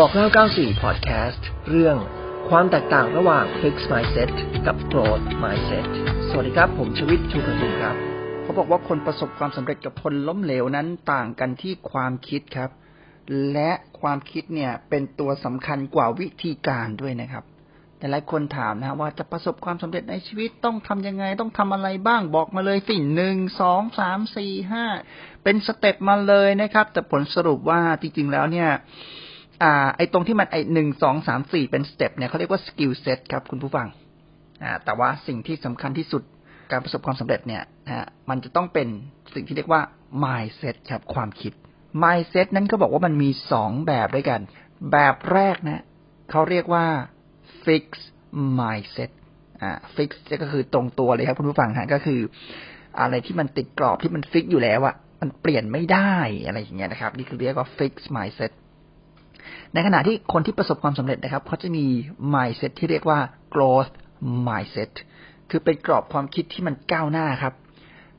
บอกเล่า94 Podcast เรื่องความแตกต่างระหว่าง Fix Mindset กับ Growth Mindset สวัสดีครับ ผมชวิตชูประทุมครับ เขาบอกว่าคนประสบความสำเร็จกับคนล้มเหลวนั้นต่างกันที่ความคิดครับ และความคิดเนี่ยเป็นตัวสำคัญกว่าวิธีการด้วยนะครับ แต่หลายคนถามนะว่าจะประสบความสำเร็จในชีวิตต้องทำยังไงต้องทำอะไรบ้างบอกมาเลยสิหนึ่งสองสามสี่ห้าเป็น step มาเลยนะครับ แต่ผลสรุปว่าจริง ๆ แล้วเนี่ย อ่า ไอตรงที่มันไอหนึ่งสองสามสี่เป็น step เนี่ยเขาเรียกว่า skill set ครับคุณผู้ฟัง อ่า แต่ว่าสิ่งที่สำคัญที่สุดการประสบความสำเร็จเนี่ยนะฮะมันจะต้องเป็นสิ่งที่เรียกว่า mindset ครับความคิด mindset นั้นก็บอกว่ามันมีสองแบบด้วยกัน แบบแรกนะเขาเรียกว่า fix mindset อ่า fix ก็คือตรงตัวเลยครับคุณผู้ฟังฮะก็คือ อะไรที่มันติดกรอบที่มันฟิกอยู่แล้วอะมันเปลี่ยนไม่ได้อะไรอย่างเงี้ยนะครับ นี่คือเรียกว่า fix mindset ในขณะที่คนที่ประสบความสำเร็จนะครับเขาจะมี mindset ที่เรียกว่า growth mindset คือเป็นกรอบความคิดที่มันก้าวหน้าครับ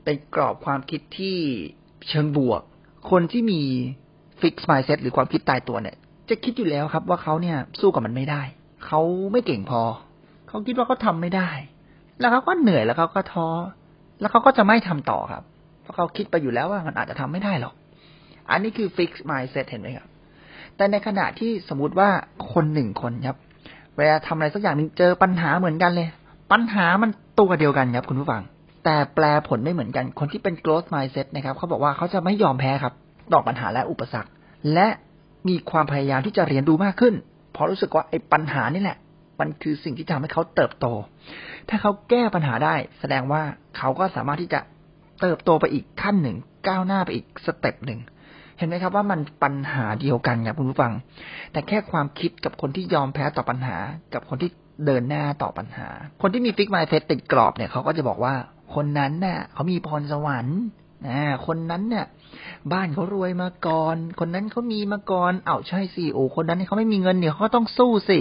เป็นกรอบความคิดที่เชิงบวก คนที่มี fixed mindset หรือความคิดตายตัวเนี่ย จะคิดอยู่แล้วครับ ว่าเขาเนี่ยสู้กับมันไม่ได้ เขาไม่เก่งพอ เขาคิดว่าเขาทาไม่ได้ แล้วเขาก็เหนื่อยแล้วเขาก็ท้อ แล้วเขาก็จะไม่ทำต่อครับ เพราะเขาคิดไปอยู่แล้วว่ามันอาจจะทำไม่ได้หรอก อันนี้คือ fixed mindset เห็นไหมครับ แต่ในขณะที่สมมติว่าคนหนึ่งคนครับ เวลาทำอะไรสักอย่างหนึ่งเจอปัญหาเหมือนกันเลย ปัญหามันตัวเดียวกันครับคุณผู้ฟัง แต่แปลผลไม่เหมือนกัน คนที่เป็น growth mindset นะครับเขาบอกว่าเขาจะไม่ยอมแพ้ครับต่อปัญหาและอุปสรรค และมีความพยายามที่จะเรียนรู้มากขึ้น เพราะรู้สึกว่าไอ้ปัญหานี่แหละ มันคือสิ่งที่ทำให้เขาเติบโต ถ้าเขาแก้ปัญหาได้ แสดงว่าเขาก็สามารถที่จะเติบโตไปอีกขั้นหนึ่ง ก้าวหน้าไปอีก step หนึ่ง เห็นไหมครับว่ามันปัญหาเดียวกันครับคุณผู้ฟัง แต่แค่ความคิดกับคนที่ยอมแพ้ต่อปัญหา กับคนที่เดินหน้าต่อปัญหา คนที่มี fix mindset ติดกรอบเนี่ยเขาก็จะบอกว่าคนนั้นน่ะเขามีพรสวรรค์อ่าคนนั้นเนี่ยบ้านเขารวยมาก่อน คนนั้นเขามีมาก่อนเอ้าใช่สิโอ้คนนั้นเขาไม่มีเงินเนี่ยเขาต้องสู้สิ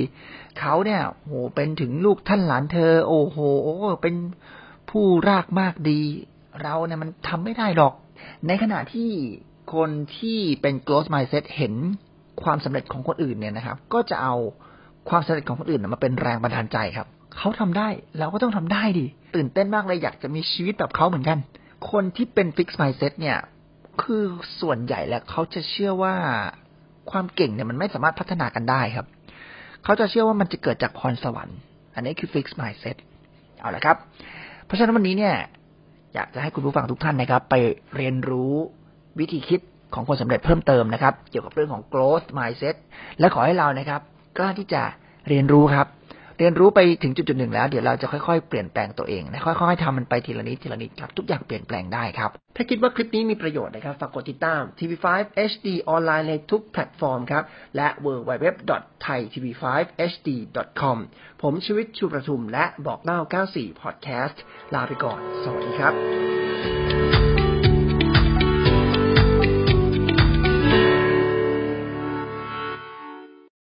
เขาเนี่ยโหเป็นถึงลูกท่านหลานเธอ โอ้โหเป็นผู้รากมากดี เราเนี่ยมันทำไม่ได้หรอก ในขณะที่ คนที่เป็น growth mindset เห็นความสำเร็จของคนอื่นเนี่ยนะครับ ก็จะเอาความสำเร็จของคนอื่นมาเป็นแรงบันดาลใจครับ เขาทำได้เราก็ต้องทำได้ดิ ตื่นเต้นมากเลยอยากจะมีชีวิตแบบเขาเหมือนกัน คนที่เป็น fix mindset เนี่ย คือส่วนใหญ่แล้วเขาจะเชื่อว่าความเก่งเนี่ยมันไม่สามารถพัฒนากันได้ครับ เขาจะเชื่อว่ามันจะเกิดจากพรสวรรค์ อันนี้คือ fix mindset เอาละครับ เพราะฉะนั้นวันนี้เนี่ย อยากจะให้คุณผู้ฟังทุกท่านนะครับ ไปเรียนรู้ วิธีคิดของคนสำเร็จเพิ่มเติมนะครับ เกี่ยวกับเรื่องของ growth mindset และขอให้เรานะครับกล้าที่จะเรียนรู้ครับ เรียนรู้ไปถึงจุดจุดหนึ่งแล้ว เดี๋ยวเราจะค่อยๆ เปลี่ยนแปลงตัวเองนะค่อยๆทำมันไปทีละนิดทีละนิดครับ ทุกอย่างเปลี่ยนแปลงได้ครับ ถ้าคิดว่าคลิปนี้มีประโยชน์นะครับ ฝากกดติดตาม TV5 HD ออนไลน์ในทุกแพลตฟอร์มครับ และ www.thaitv5hd.com ผมชีวิตชูประทุมและบอกเล่า 94 Podcast ลาไปก่อน สวัสดีครับ